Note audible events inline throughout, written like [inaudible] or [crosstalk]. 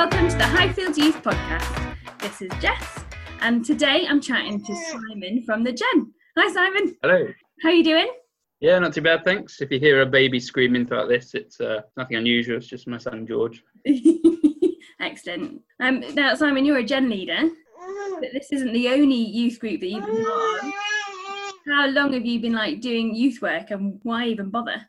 welcome to the Highfield Youth Podcast. This is Jess, and today I'm chatting to Simon from the Gen. Hi, Simon. Hello. How are you doing? Yeah, not too bad, thanks. If you hear a baby screaming throughout this, it's uh, nothing unusual. It's just my son George. [laughs] Excellent. Um, now, Simon, you're a Gen leader, but this isn't the only youth group that you've been part of. How long have you been like doing youth work, and why even bother?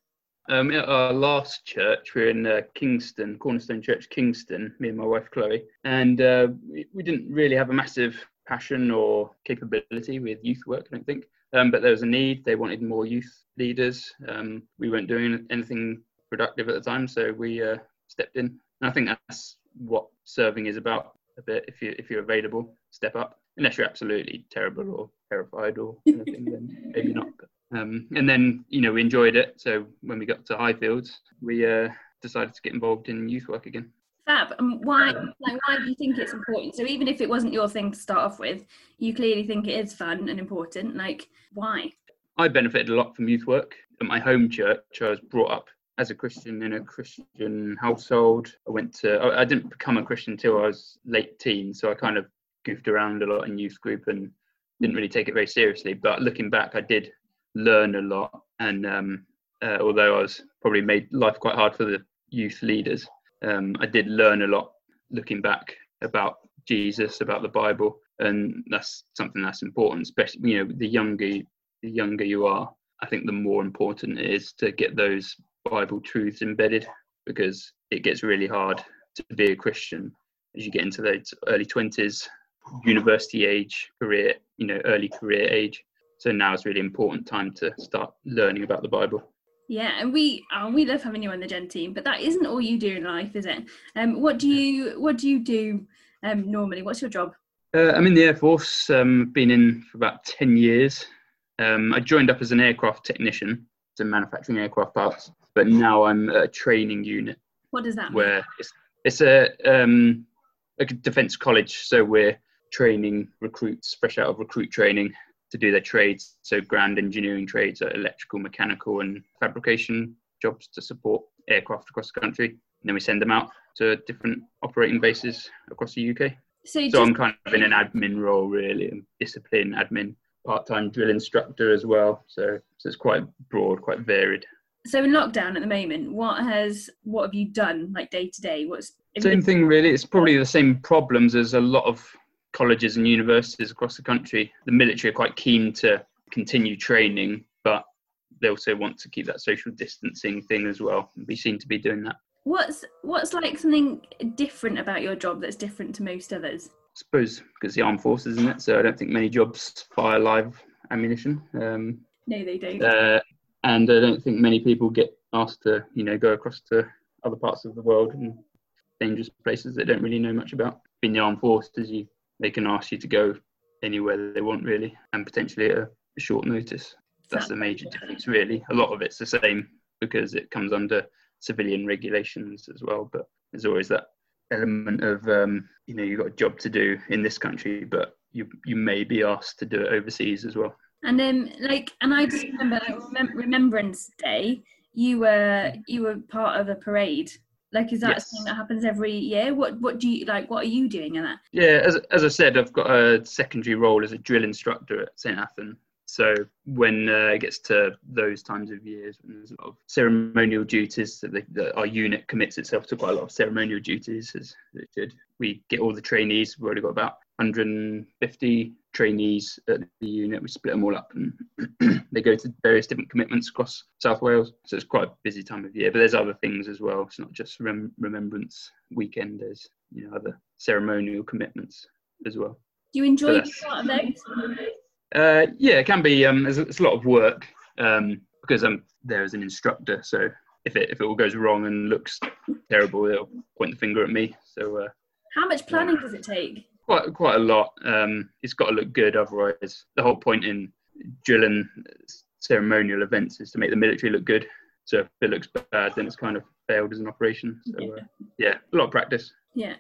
Um, at our last church, we are in uh, Kingston, Cornerstone Church, Kingston, me and my wife Chloe, and uh, we, we didn't really have a massive passion or capability with youth work, I don't think. Um, but there was a need. They wanted more youth leaders. Um, we weren't doing anything productive at the time, so we uh, stepped in. And I think that's what serving is about a bit. If you if you're available, step up. Unless you're absolutely terrible or terrified or [laughs] anything, then maybe not. But, um, and then you know we enjoyed it. So when we got to Highfields, we uh, decided to get involved in youth work again. Fab. And why? Like, why do you think it's important? So even if it wasn't your thing to start off with, you clearly think it is fun and important. Like, why? I benefited a lot from youth work. At my home church, I was brought up as a Christian in a Christian household. I went to, I didn't become a Christian until I was late teen, so I kind of goofed around a lot in youth group and didn't really take it very seriously. But looking back, I did learn a lot. And um, uh, although I was probably made life quite hard for the youth leaders, um, I did learn a lot looking back about Jesus, about the Bible, and that's something that's important. Especially, you know, the younger the younger you are, I think the more important it is to get those Bible truths embedded because it gets really hard to be a Christian as you get into those early 20s, university age, career, you know, early career age. So now it's really important time to start learning about the Bible. Yeah, and we oh, we love having you on the Gen team, but that isn't all you do in life, is it? Um, what do you what do you do um, normally? What's your job? Uh, I'm in the Air Force. Um, been in for about ten years. Um, I joined up as an aircraft technician, so manufacturing aircraft parts, but now I'm a training unit. What does that mean? Where it's, it's a, um, a defence college, so we're training recruits fresh out of recruit training to do their trades, so ground engineering trades, electrical, mechanical, and fabrication jobs to support aircraft across the country. And then we send them out to different operating bases across the UK. So, so just... I'm kind of in an admin role, really, discipline admin part-time drill instructor as well. So, so it's quite broad, quite varied. So in lockdown at the moment, what has what have you done like day to day? What's same thing really. It's probably the same problems as a lot of colleges and universities across the country. The military are quite keen to continue training, but they also want to keep that social distancing thing as well. We seem to be doing that. What's what's like something different about your job that's different to most others? I suppose because the armed forces, isn't it? So I don't think many jobs fire live ammunition. Um, no, they don't. Uh, and I don't think many people get asked to, you know, go across to other parts of the world and dangerous places they don't really know much about. In the armed forces, you they can ask you to go anywhere they want, really, and potentially at a short notice. That's the major difference, really. A lot of it's the same because it comes under civilian regulations as well, but there's always that element of um, you know you've got a job to do in this country, but you you may be asked to do it overseas as well. And then like, and I just remember like, Remembrance Day, you were you were part of a parade. Like, is that yes. something that happens every year? What what do you like? What are you doing in that? Yeah, as as I said, I've got a secondary role as a drill instructor at St Athan, so when uh, it gets to those times of years, when there's a lot of ceremonial duties, that, the, our unit commits itself to quite a lot of ceremonial duties, as it should. We get all the trainees. We've already got about 150 trainees at the unit. We split them all up, and [clears throat] they go to various different commitments across South Wales. So it's quite a busy time of year. But there's other things as well. It's not just rem- Remembrance Weekend. There's you know other ceremonial commitments as well. Do you enjoy being part of those? Uh, yeah, it can be. Um, it's, it's a lot of work um, because I'm there as an instructor. So if it if it all goes wrong and looks terrible, they'll point the finger at me. So uh, how much planning does it take? Quite quite a lot. Um, it's got to look good. Otherwise, the whole point in drilling ceremonial events is to make the military look good. So if it looks bad, then it's kind of failed as an operation. So yeah, uh, yeah a lot of practice. Yeah,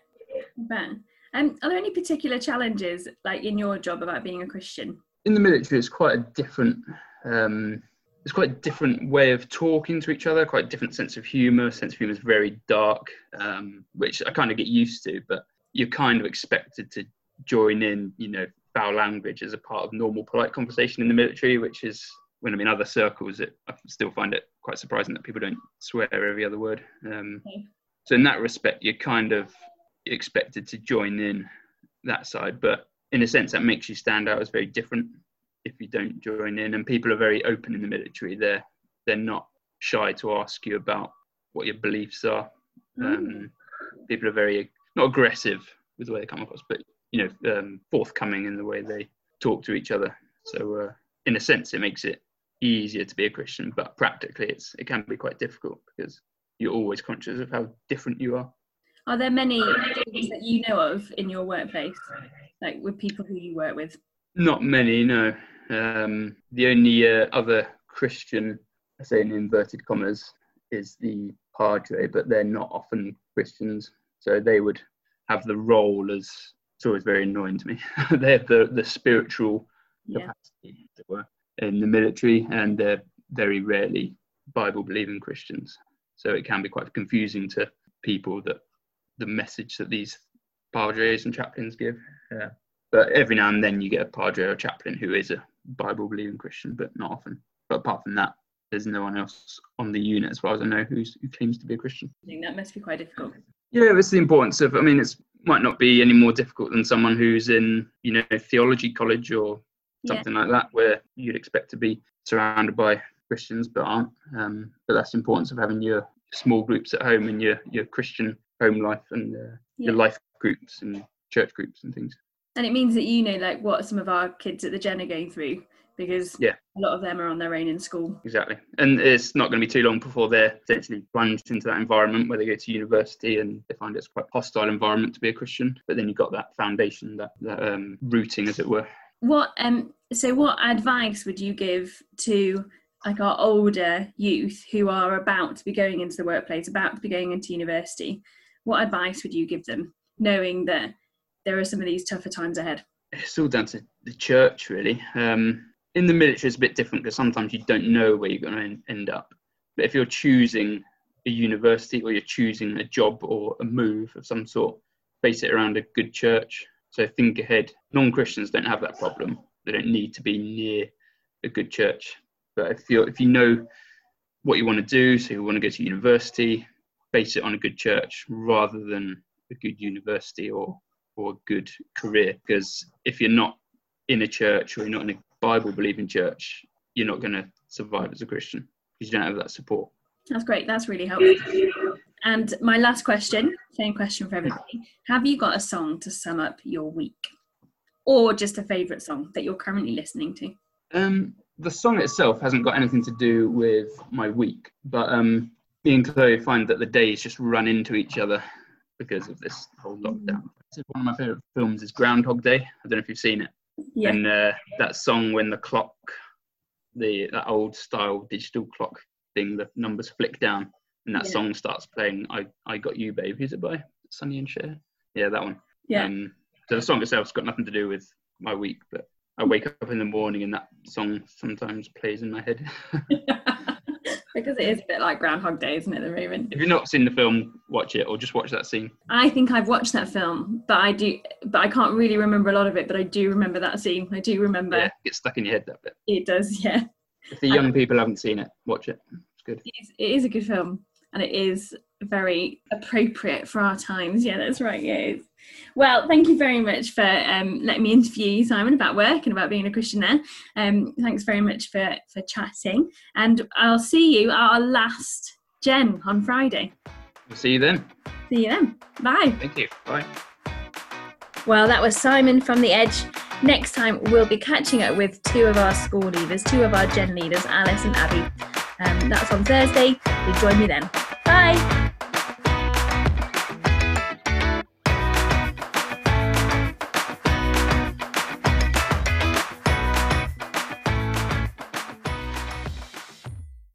Ben. Um, are there any particular challenges, like in your job, about being a Christian? in the military, it's quite a different um, it's quite a different way of talking to each other, quite a different sense of humour. Sense of humour is very dark, um, which I kind of get used to, but you're kind of expected to join in, you know, foul language as a part of normal polite conversation in the military, which is when I'm in other circles, it, I still find it quite surprising that people don't swear every other word. Um, okay. So in that respect, you're kind of expected to join in that side, but in a sense, that makes you stand out as very different if you don't join in. And people are very open in the military. They're they're not shy to ask you about what your beliefs are. Mm. Um, people are very not aggressive with the way they come across, but you know, um, forthcoming in the way they talk to each other. So, uh, in a sense, it makes it easier to be a Christian, but practically, it's it can be quite difficult because you're always conscious of how different you are. Are there many things that you know of in your workplace, like with people who you work with? Not many, no. Um, the only uh, other Christian, I say in inverted commas, is the padre, but they're not often Christians, so they would have the role as it's always very annoying to me. [laughs] they have the, the spiritual yeah. capacity, as it were, in the military, and they're very rarely Bible believing Christians. So it can be quite confusing to people that the message that these padres and chaplains give. Yeah. But every now and then you get a padre or chaplain who is a Bible believing Christian, but not often. But apart from that, there's no one else on the unit, as far as I know, who's who claims to be a Christian. I think that must be quite difficult. Yeah, it's the importance of. I mean, it's might not be any more difficult than someone who's in, you know, theology college or something yeah. like that, where you'd expect to be surrounded by Christians but aren't. Um, but that's the importance of having your small groups at home and your your Christian home life and uh, yeah. your life groups and church groups and things. And it means that you know like what some of our kids at the Gen are going through because yeah. a lot of them are on their own in school. Exactly. And it's not going to be too long before they're essentially plunged into that environment where they go to university and they find it's quite a hostile environment to be a Christian. But then you've got that foundation, that, that um, rooting, as it were. What um so what advice would you give to like our older youth who are about to be going into the workplace, about to be going into university? What advice would you give them, knowing that there are some of these tougher times ahead? It's all down to the church, really. Um, in the military it's a bit different because sometimes you don't know where you're going to end up. But if you're choosing a university or you're choosing a job or a move of some sort, base it around a good church. So think ahead. Non Christians don't have that problem. They don't need to be near a good church. But if you if you know what you want to do, so you want to go to university, base it on a good church rather than a good university or or a good career. Because if you're not in a church or you're not in a Bible believing church, you're not going to survive as a Christian because you don't have that support. That's great. That's really helpful. And my last question, same question for everybody. Have you got a song to sum up your week? Or just a favourite song that you're currently listening to? Um, the song itself hasn't got anything to do with my week, but um, me and Chloe find that the days just run into each other because of this whole lockdown. One of my favourite films is Groundhog Day. I don't know if you've seen it. Yeah. And uh, that song when the clock, the that old style digital clock thing, the numbers flick down, and that yeah. song starts playing. I I got you, babe. Who's it by? Sonny and Cher. Yeah, that one. Yeah. Um, so the song itself's got nothing to do with my week, but I wake up in the morning and that song sometimes plays in my head. [laughs] because it is a bit like Groundhog Day, isn't it? At the moment. If you've not seen the film, watch it or just watch that scene. I think I've watched that film, but I do, but I can't really remember a lot of it. But I do remember that scene. I do remember. Yeah, it gets stuck in your head that bit. It does, yeah. If the young um, people haven't seen it, watch it. It's good. It is, it is a good film, and it is very appropriate for our times. Yeah, that's right. Yeah. Well, thank you very much for um, letting me interview you, Simon, about work and about being a Christian there. Um, thanks very much for, for chatting. And I'll see you at our last Gen on Friday. We'll see you then. See you then. Bye. Thank you. Bye. Well, that was Simon from The Edge. Next time, we'll be catching up with two of our school leaders, two of our Gen leaders, Alice and Abby. Um, that's on Thursday. Please join me then. Bye.